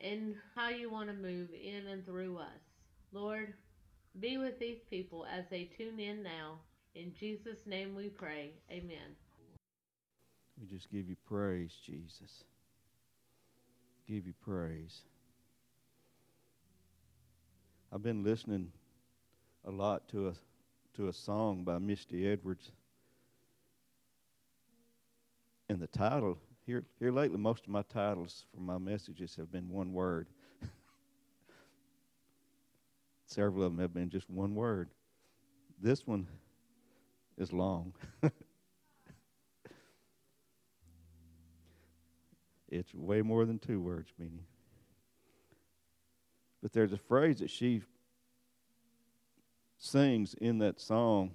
and how you want to move in and through us. Lord, be with these people as they tune in now. In Jesus' name we pray. Amen. We just give you praise, Jesus. Give you praise. I've been listening a lot to a to a song by Misty Edwards. And the title here here lately most of my titles for my messages have been one word. Several of them have been just one word. This one is long. it's way more than two words, meaning. But there's a phrase that she sings in that song,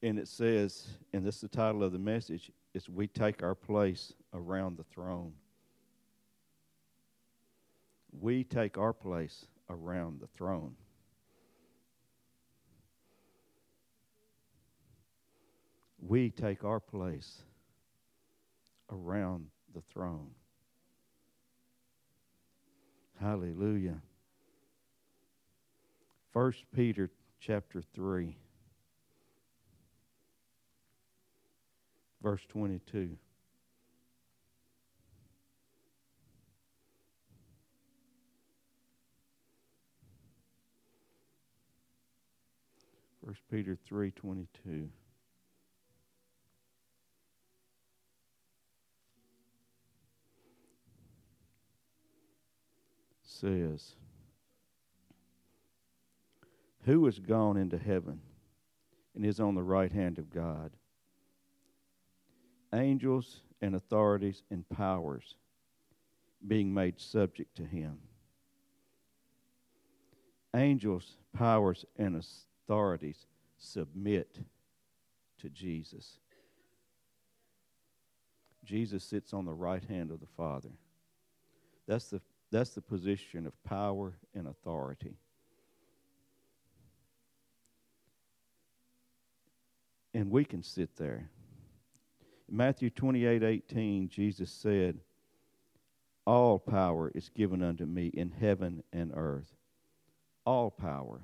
and it says, and this is the title of the message, is We Take Our Place Around the Throne. We take our place around the throne. We take our place around the throne. Hallelujah. First Peter chapter 3 verse 22 First Peter 3:22 says who is gone into heaven and is on the right hand of God angels and authorities and powers being made subject to him angels powers and authorities submit to Jesus Jesus sits on the right hand of the Father that's the that's the position of power and authority. And we can sit there. Matthew 28 18, Jesus said, All power is given unto me in heaven and earth. All power.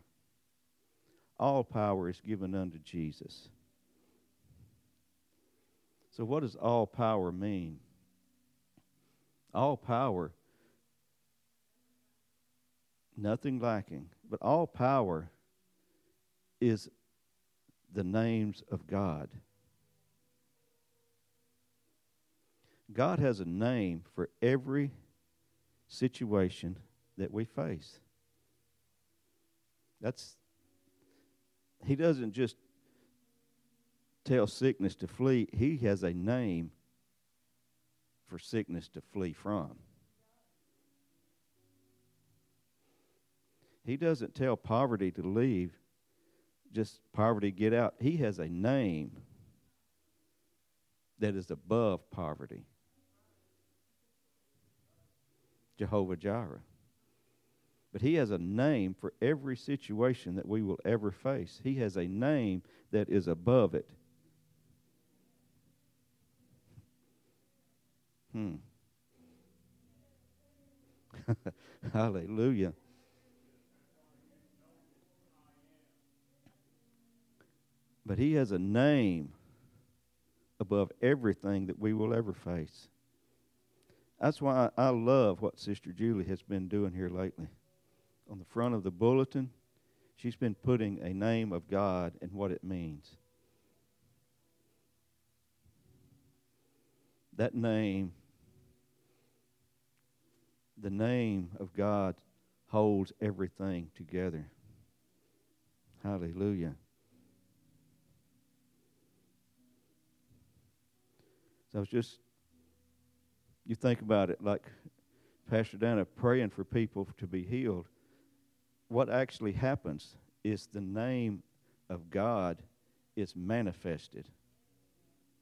All power is given unto Jesus. So, what does all power mean? All power nothing lacking. But all power is the names of God. God has a name for every situation that we face. That's he doesn't just tell sickness to flee, he has a name for sickness to flee from. He doesn't tell poverty to leave, just poverty get out. He has a name that is above poverty Jehovah Jireh. But he has a name for every situation that we will ever face. He has a name that is above it. Hmm. Hallelujah. But He has a name above everything that we will ever face. That's why I love what Sister Julie has been doing here lately. On the front of the bulletin, she's been putting a name of God and what it means. That name, the name of God, holds everything together. Hallelujah. So it's just, you think about it like Pastor Dana praying for people to be healed, what actually happens is the name of God is manifested.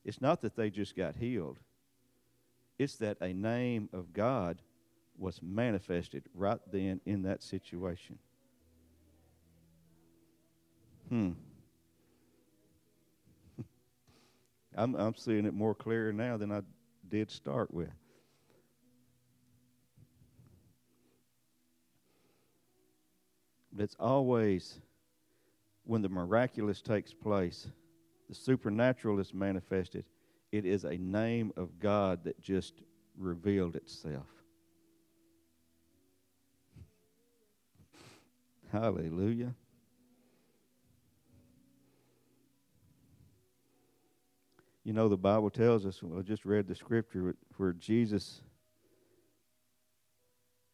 It's not that they just got healed, it's that a name of God was manifested right then in that situation. Hmm. I'm I'm seeing it more clear now than I did start with. But it's always when the miraculous takes place, the supernatural is manifested. It is a name of God that just revealed itself. Hallelujah. You know, the Bible tells us, I just read the scripture where Jesus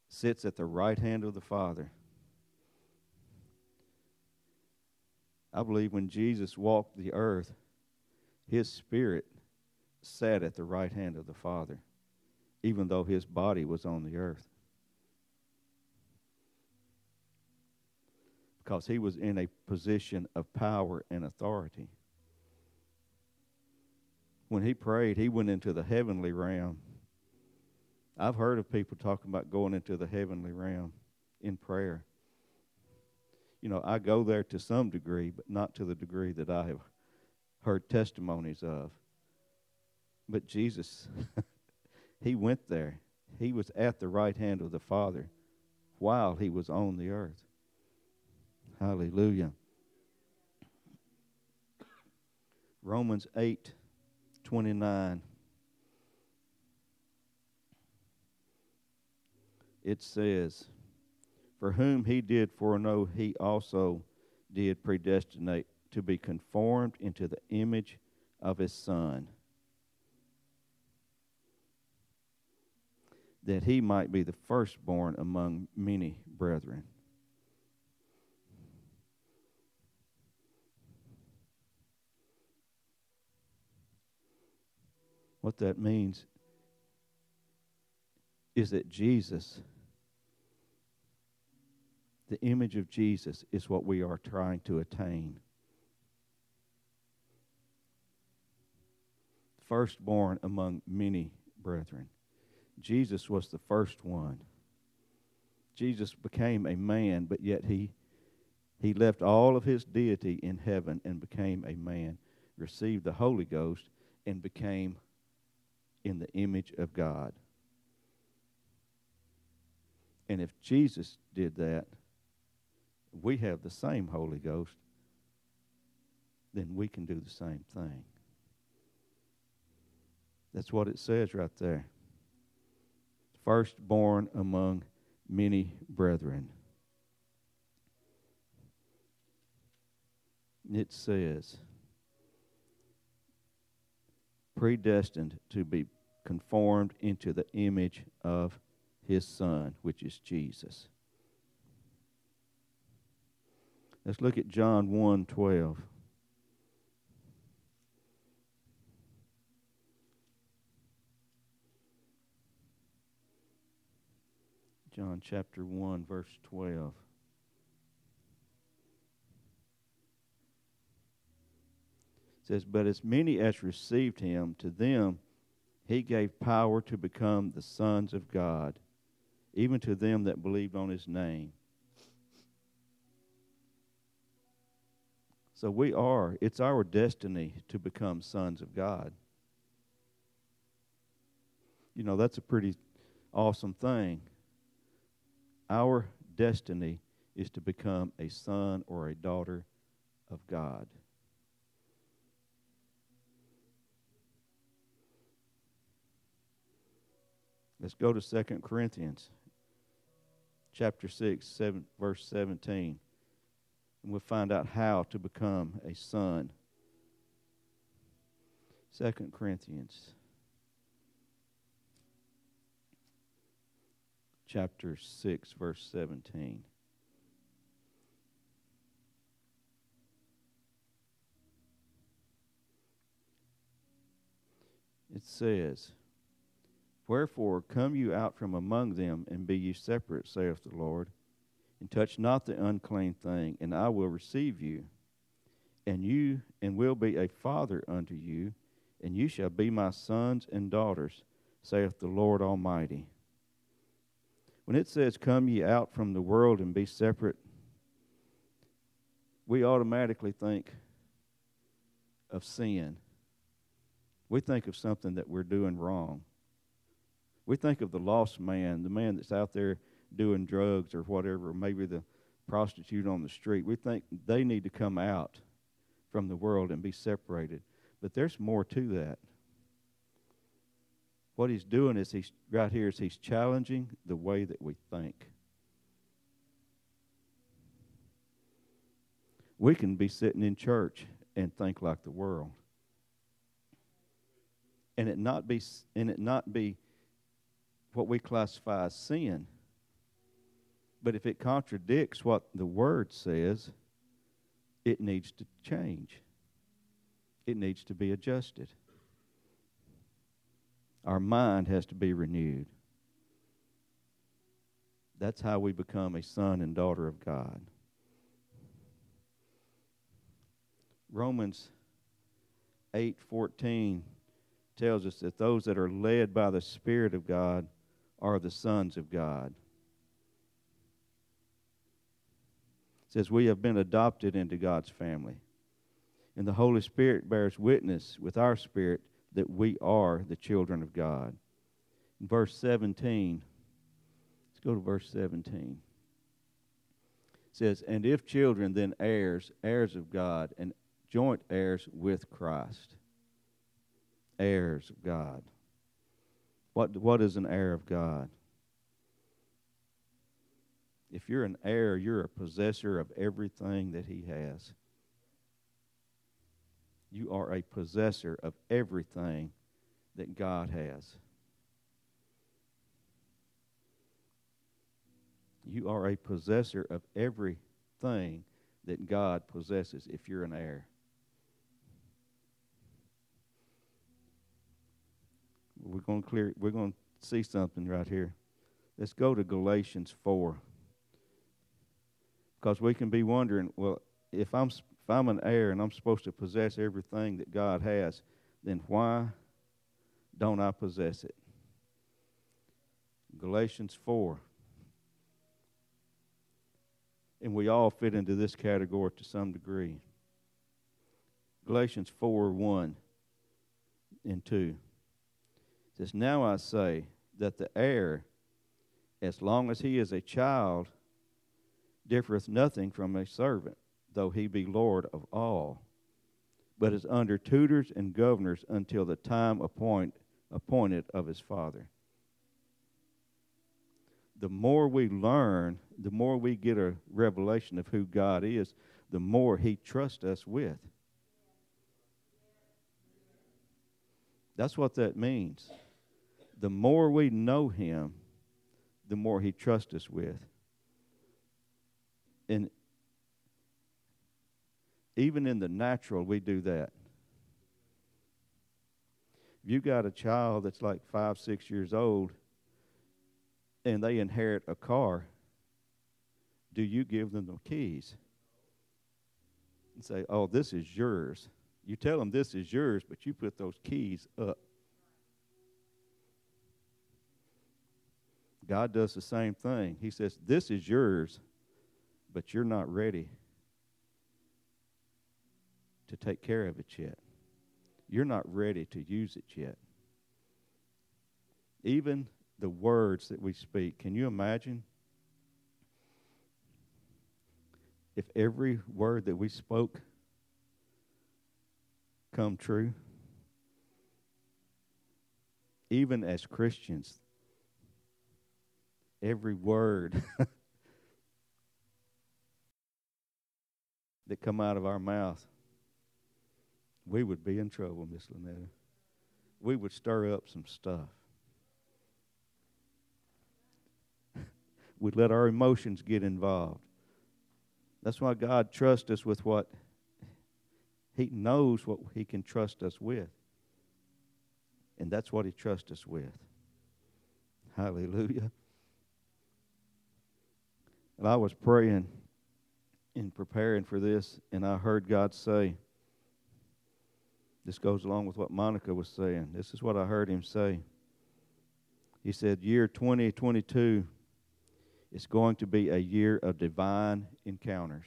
sits at the right hand of the Father. I believe when Jesus walked the earth, his spirit sat at the right hand of the Father, even though his body was on the earth. Because he was in a position of power and authority when he prayed, he went into the heavenly realm. I've heard of people talking about going into the heavenly realm in prayer. You know, I go there to some degree, but not to the degree that I have heard testimonies of. But Jesus, he went there. He was at the right hand of the Father while he was on the earth. Hallelujah. Romans 8 29. It says, For whom he did foreknow, he also did predestinate to be conformed into the image of his Son, that he might be the firstborn among many brethren. What that means is that Jesus, the image of Jesus, is what we are trying to attain. Firstborn among many brethren. Jesus was the first one. Jesus became a man, but yet he he left all of his deity in heaven and became a man, received the Holy Ghost, and became in the image of God. And if Jesus did that, we have the same Holy Ghost, then we can do the same thing. That's what it says right there. Firstborn among many brethren. It says, predestined to be conformed into the image of his son, which is Jesus. Let's look at John 1 12. John chapter 1, verse 12. says, But as many as received him, to them he gave power to become the sons of God, even to them that believed on his name. So we are, it's our destiny to become sons of God. You know, that's a pretty awesome thing. Our destiny is to become a son or a daughter of God. Let's go to 2 Corinthians chapter 6, 7, verse 17. And we'll find out how to become a son. 2 Corinthians chapter 6, verse 17. It says, Wherefore come you out from among them, and be ye separate, saith the Lord, and touch not the unclean thing, and I will receive you. And you and will be a father unto you, and you shall be my sons and daughters, saith the Lord Almighty. When it says, Come ye out from the world and be separate, we automatically think of sin. We think of something that we're doing wrong. We think of the lost man, the man that's out there doing drugs or whatever, maybe the prostitute on the street. We think they need to come out from the world and be separated. But there's more to that. What he's doing is he's right here is he's challenging the way that we think. We can be sitting in church and think like the world. And it not be and it not be what we classify as sin. But if it contradicts what the Word says, it needs to change. It needs to be adjusted. Our mind has to be renewed. That's how we become a son and daughter of God. Romans 8:14 tells us that those that are led by the spirit of God are the sons of God. Says, We have been adopted into God's family. And the Holy Spirit bears witness with our spirit that we are the children of God. In verse 17, let's go to verse 17. It says, And if children, then heirs, heirs of God, and joint heirs with Christ. Heirs of God. What, what is an heir of God? If you're an heir, you're a possessor of everything that He has. You are a possessor of everything that God has. You are a possessor of everything that God possesses if you're an heir. we're going to clear we're going to see something right here let's go to galatians 4 because we can be wondering well if i'm if i'm an heir and i'm supposed to possess everything that god has then why don't i possess it? Galatians 4 and we all fit into this category to some degree. Galatians 4 1 and 2 says, Now I say that the heir, as long as he is a child, differeth nothing from a servant, though he be Lord of all, but is under tutors and governors until the time appoint, appointed of his father. The more we learn, the more we get a revelation of who God is, the more he trusts us with. That's what that means the more we know Him, the more He trusts us with. And even in the natural, we do that. If you got a child that's like five, six years old, and they inherit a car, do you give them the keys? And say, oh, this is yours. You tell them this is yours, but you put those keys up. God does the same thing. He says, This is yours, but you're not ready to take care of it yet. You're not ready to use it yet. Even the words that we speak, can you imagine if every word that we spoke come true? Even as Christians, every word that come out of our mouth, we would be in trouble, Miss Lynetta. We would stir up some stuff. We'd let our emotions get involved. That's why God trusts us with what He knows what He can trust us with. And that's what He trusts us with. Hallelujah. And I was praying in preparing for this, and I heard God say, this goes along with what Monica was saying. This is what I heard him say. He said, Year 2022 is going to be a year of divine encounters.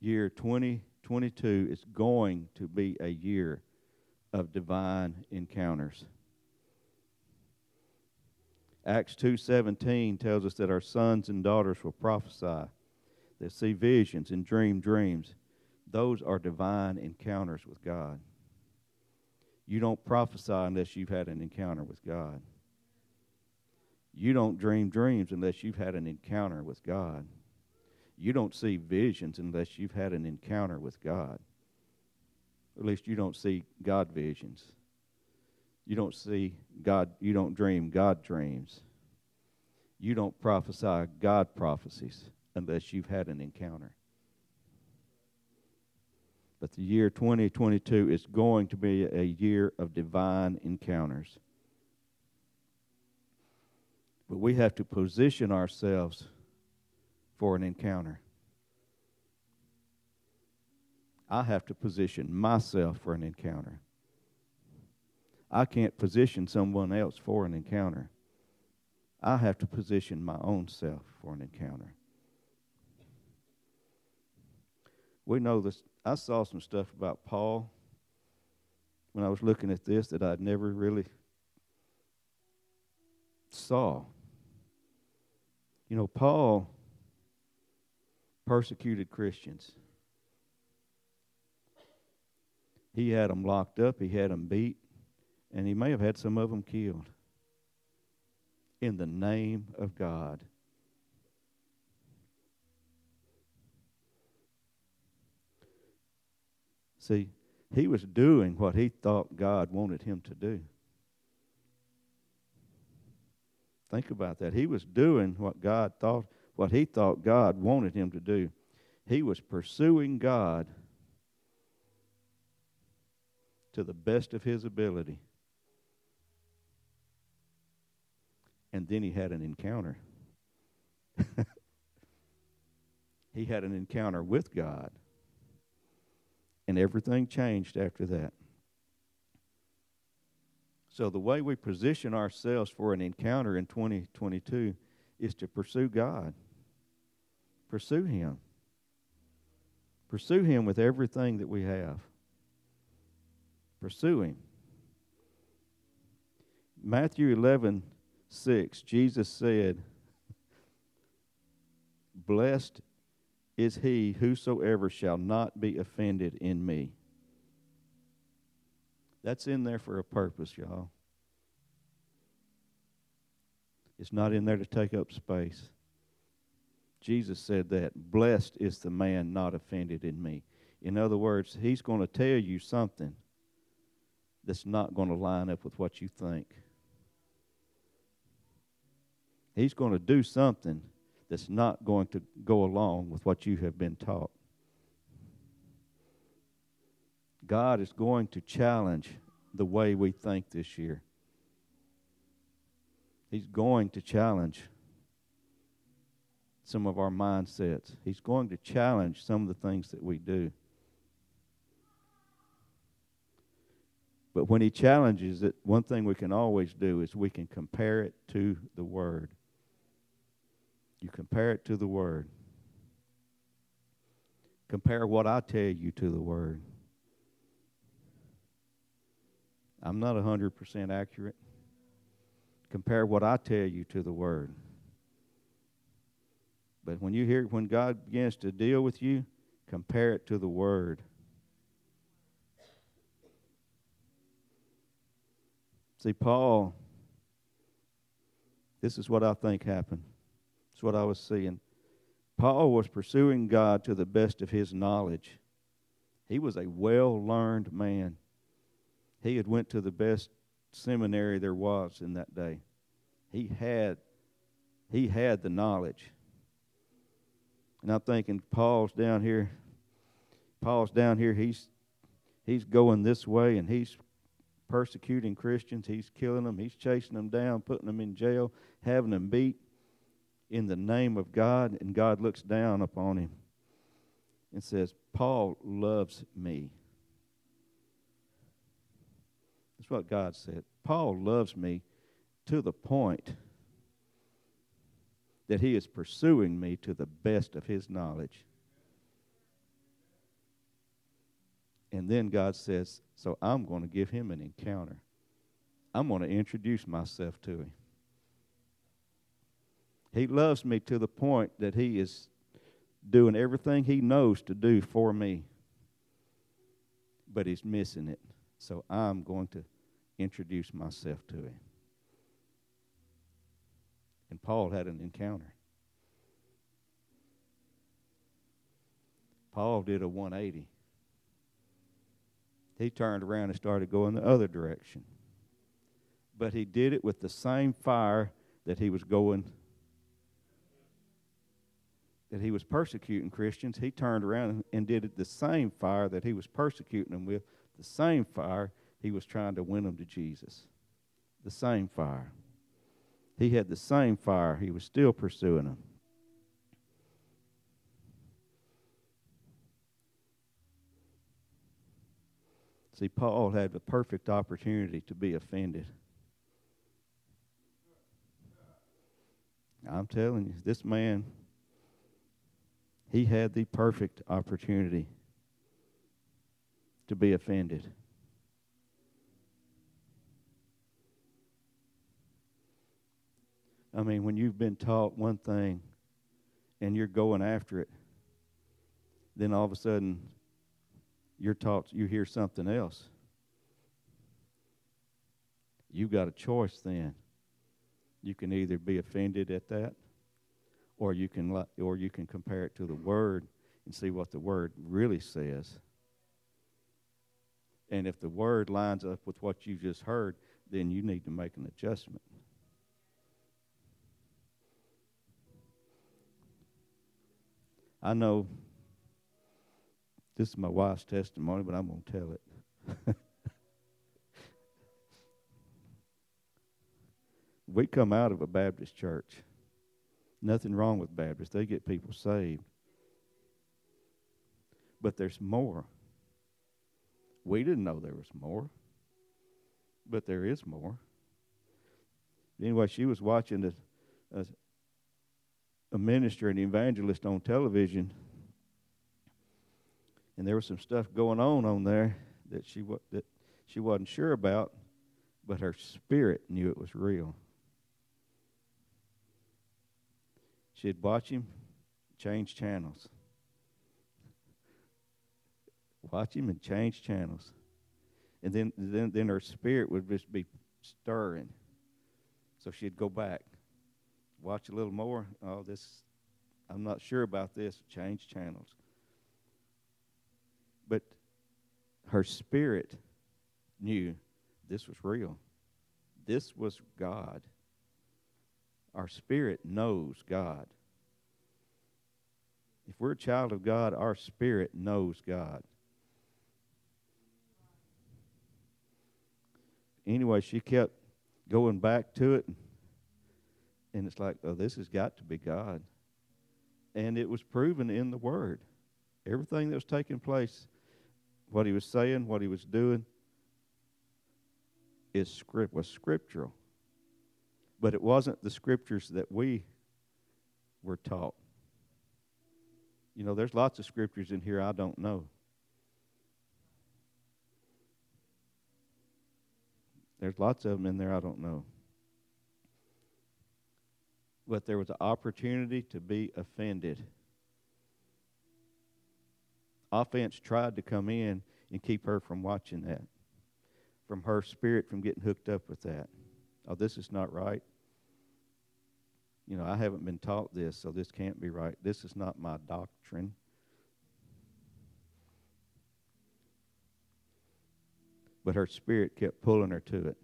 Year 2022 is going to be a year of divine encounters. Acts 2:17 tells us that our sons and daughters will prophesy. They see visions and dream dreams. Those are divine encounters with God. You don't prophesy unless you've had an encounter with God. You don't dream dreams unless you've had an encounter with God. You don't see visions unless you've had an encounter with God. At least you don't see God visions. You don't see God, you don't dream God dreams. You don't prophesy God prophecies unless you've had an encounter. But the year 2022 is going to be a year of divine encounters. But we have to position ourselves for an encounter. I have to position myself for an encounter. I can't position someone else for an encounter. I have to position my own self for an encounter. We know this. I saw some stuff about Paul when I was looking at this that I'd never really saw. You know, Paul persecuted Christians. He had them locked up, he had them beat, and he may have had some of them killed in the name of God. See, he was doing what he thought God wanted him to do. Think about that. He was doing what God thought, what he thought God wanted him to do. He was pursuing God to the best of his ability. And then he had an encounter. he had an encounter with God. And everything changed after that. So, the way we position ourselves for an encounter in 2022 is to pursue God. Pursue Him. Pursue Him with everything that we have. Pursue Him. Matthew 11 6, Jesus said, Blessed is he whosoever shall not be offended in me. That's in there for a purpose, y'all. It's not in there to take up space. Jesus said that. Blessed is the man not offended in me. In other words, he's going to tell you something that's not going to line up with what you think. He's going to do something that's not going to go along with what you have been taught. God is going to challenge the way we think this year. He's going to challenge some of our mindsets. He's going to challenge some of the things that we do. But when he challenges it, one thing we can always do is we can compare it to the Word. You compare it to the Word. Compare what I tell you to the Word. I'm not 100% accurate. Compare what I tell you to the Word. But when you hear, when God begins to deal with you, compare it to the Word. See, Paul, this is what I think happened. What I was seeing. Paul was pursuing God to the best of his knowledge. He was a well-learned man. He had went to the best seminary there was in that day. He had he had the knowledge. And I'm thinking Paul's down here. Paul's down here. He's he's going this way and he's persecuting Christians. He's killing them. He's chasing them down, putting them in jail, having them beat in the name of God. And God looks down upon him and says, Paul loves me. That's what God said. Paul loves me to the point that he is pursuing me to the best of his knowledge. And then God says, So I'm going to give him an encounter. I'm going to introduce myself to him. He loves me to the point that he is doing everything he knows to do for me, but he's missing it. So I'm going to introduce myself to him. And Paul had an encounter. Paul did a 180. He turned around and started going the other direction. But he did it with the same fire that he was going that he was persecuting Christians, he turned around and did it the same fire that he was persecuting them with, the same fire he was trying to win them to Jesus. The same fire. He had the same fire. He was still pursuing them. See, Paul had the perfect opportunity to be offended. I'm telling you, this man he had the perfect opportunity to be offended. I mean, when you've been taught one thing and you're going after it, then all of a sudden you're taught, you hear something else. You've got a choice then. You can either be offended at that or you can or you can compare it to the word and see what the word really says. And if the word lines up with what you just heard, then you need to make an adjustment. I know this is my wife's testimony, but I'm going to tell it. we come out of a Baptist church. Nothing wrong with Baptists, they get people saved. But there's more. We didn't know there was more, but there is more. Anyway, she was watching a, a, a minister and evangelist on television, and there was some stuff going on on there that she that she wasn't sure about, but her spirit knew it was real. She'd watch him change channels. Watch him and change channels. And then, then, then her spirit would just be stirring. So she'd go back, watch a little more. Oh, this, I'm not sure about this. Change channels. But her spirit knew this was real. This was God. Our spirit knows God. If we're a child of God, our spirit knows God. Anyway, she kept going back to it, and it's like, oh, this has got to be God. And it was proven in the Word. Everything that was taking place, what he was saying, what he was doing, is script was scriptural but it wasn't the scriptures that we were taught. You know, there's lots of scriptures in here I don't know. There's lots of them in there I don't know. But there was an opportunity to be offended. Offense tried to come in and keep her from watching that, from her spirit from getting hooked up with that. Oh, this is not right you know, I haven't been taught this, so this can't be right. This is not my doctrine. But her spirit kept pulling her to it.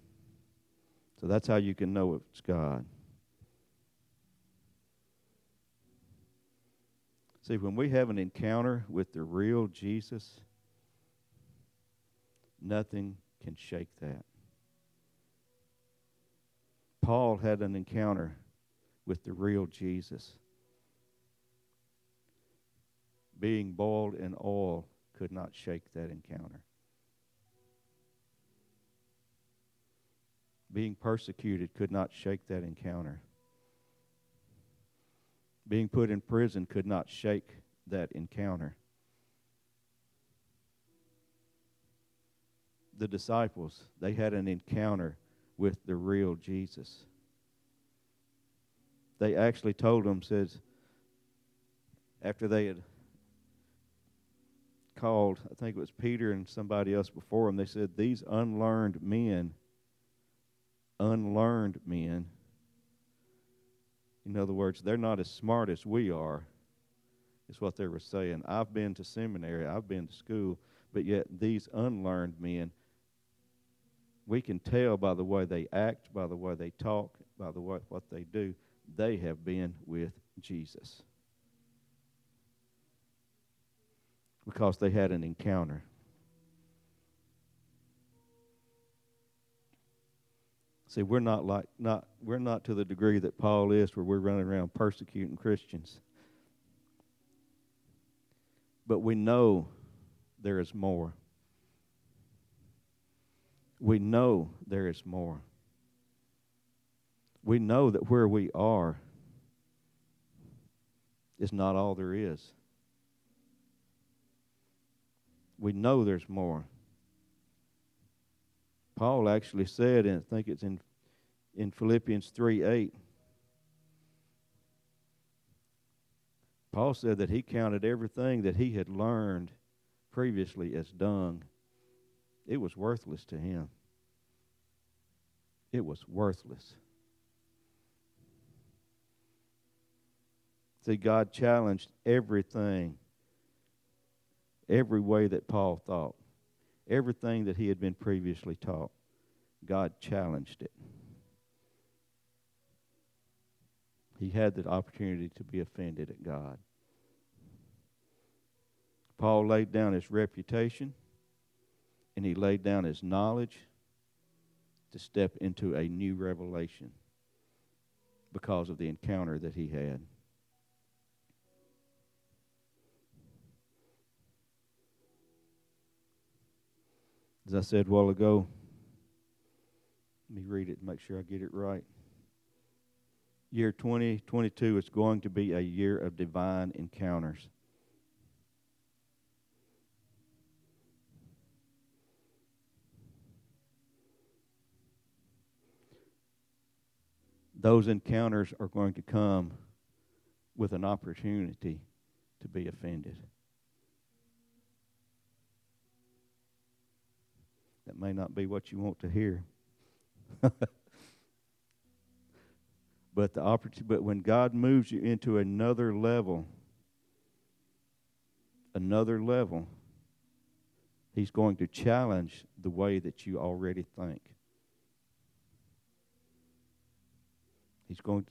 So that's how you can know it's God. See, when we have an encounter with the real Jesus, nothing can shake that. Paul had an encounter with the real Jesus. Being boiled in oil could not shake that encounter. Being persecuted could not shake that encounter. Being put in prison could not shake that encounter. The disciples, they had an encounter with the real Jesus. They actually told him, says, after they had called, I think it was Peter and somebody else before him, they said, These unlearned men, unlearned men, in other words, they're not as smart as we are, is what they were saying. I've been to seminary, I've been to school, but yet these unlearned men, we can tell by the way they act, by the way they talk, by the way what they do, they have been with Jesus. Because they had an encounter. See, we're not like not we're not to the degree that Paul is where we're running around persecuting Christians. But we know there is more. We know there is more. We know that where we are is not all there is. We know there's more. Paul actually said, and I think it's in in Philippians 3 8. Paul said that he counted everything that he had learned previously as dung. It was worthless to him. It was worthless. See, God challenged everything, every way that Paul thought, everything that he had been previously taught. God challenged it. He had the opportunity to be offended at God. Paul laid down his reputation and he laid down his knowledge to step into a new revelation because of the encounter that he had. As I said a while ago, let me read it and make sure I get it right. Year 2022 is going to be a year of divine encounters. Those encounters are going to come with an opportunity to be offended. May not be what you want to hear. but the opportunity but when God moves you into another level another level he's going to challenge the way that you already think he's going to,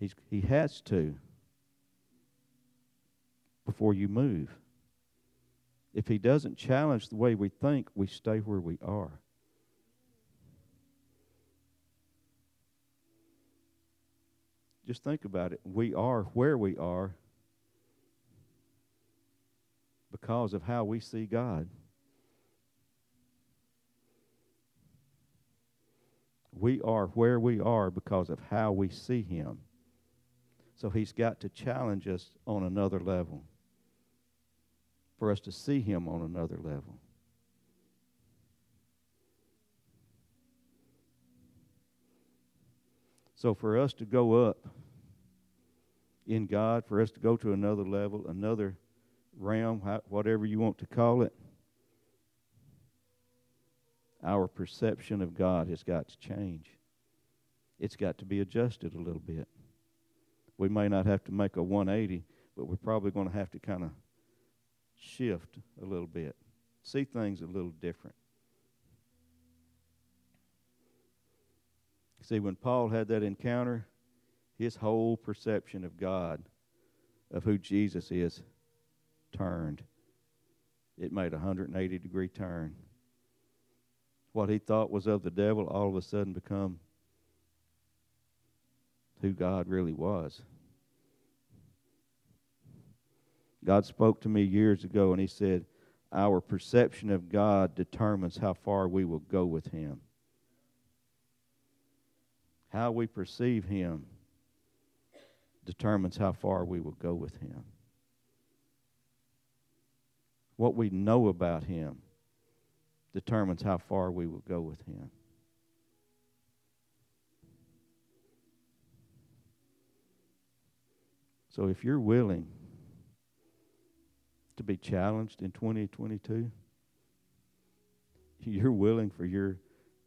he's he has to before you move if he doesn't challenge the way we think, we stay where we are. Just think about it. We are where we are because of how we see God. We are where we are because of how we see Him. So He's got to challenge us on another level for us to see Him on another level. So, for us to go up in God, for us to go to another level, another realm, whatever you want to call it, our perception of God has got to change. It's got to be adjusted a little bit. We may not have to make a 180, but we're probably going to have to kind of shift a little bit, see things a little different. See, when Paul had that encounter, his whole perception of God, of who Jesus is, turned. It made a 180 degree turn. What he thought was of the devil all of a sudden become who God really was. God spoke to me years ago and He said, Our perception of God determines how far we will go with Him. How we perceive Him determines how far we will go with Him. What we know about Him determines how far we will go with Him. So if you're willing to be challenged in 2022, you're willing for your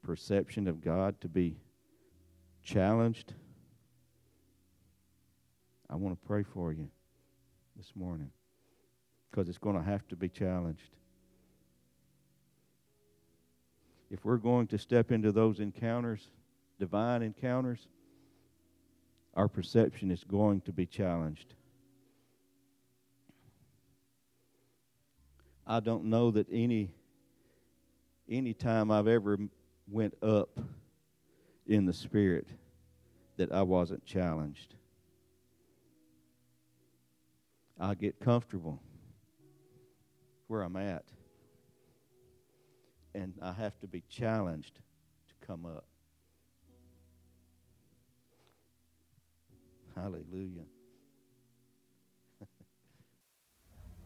perception of God to be challenged, I want to pray for you this morning because it's going to have to be challenged. If we're going to step into those encounters, divine encounters, our perception is going to be challenged. I don't know that any any time I've ever went up in the spirit that I wasn't challenged. I get comfortable where I'm at. And I have to be challenged to come up. Hallelujah.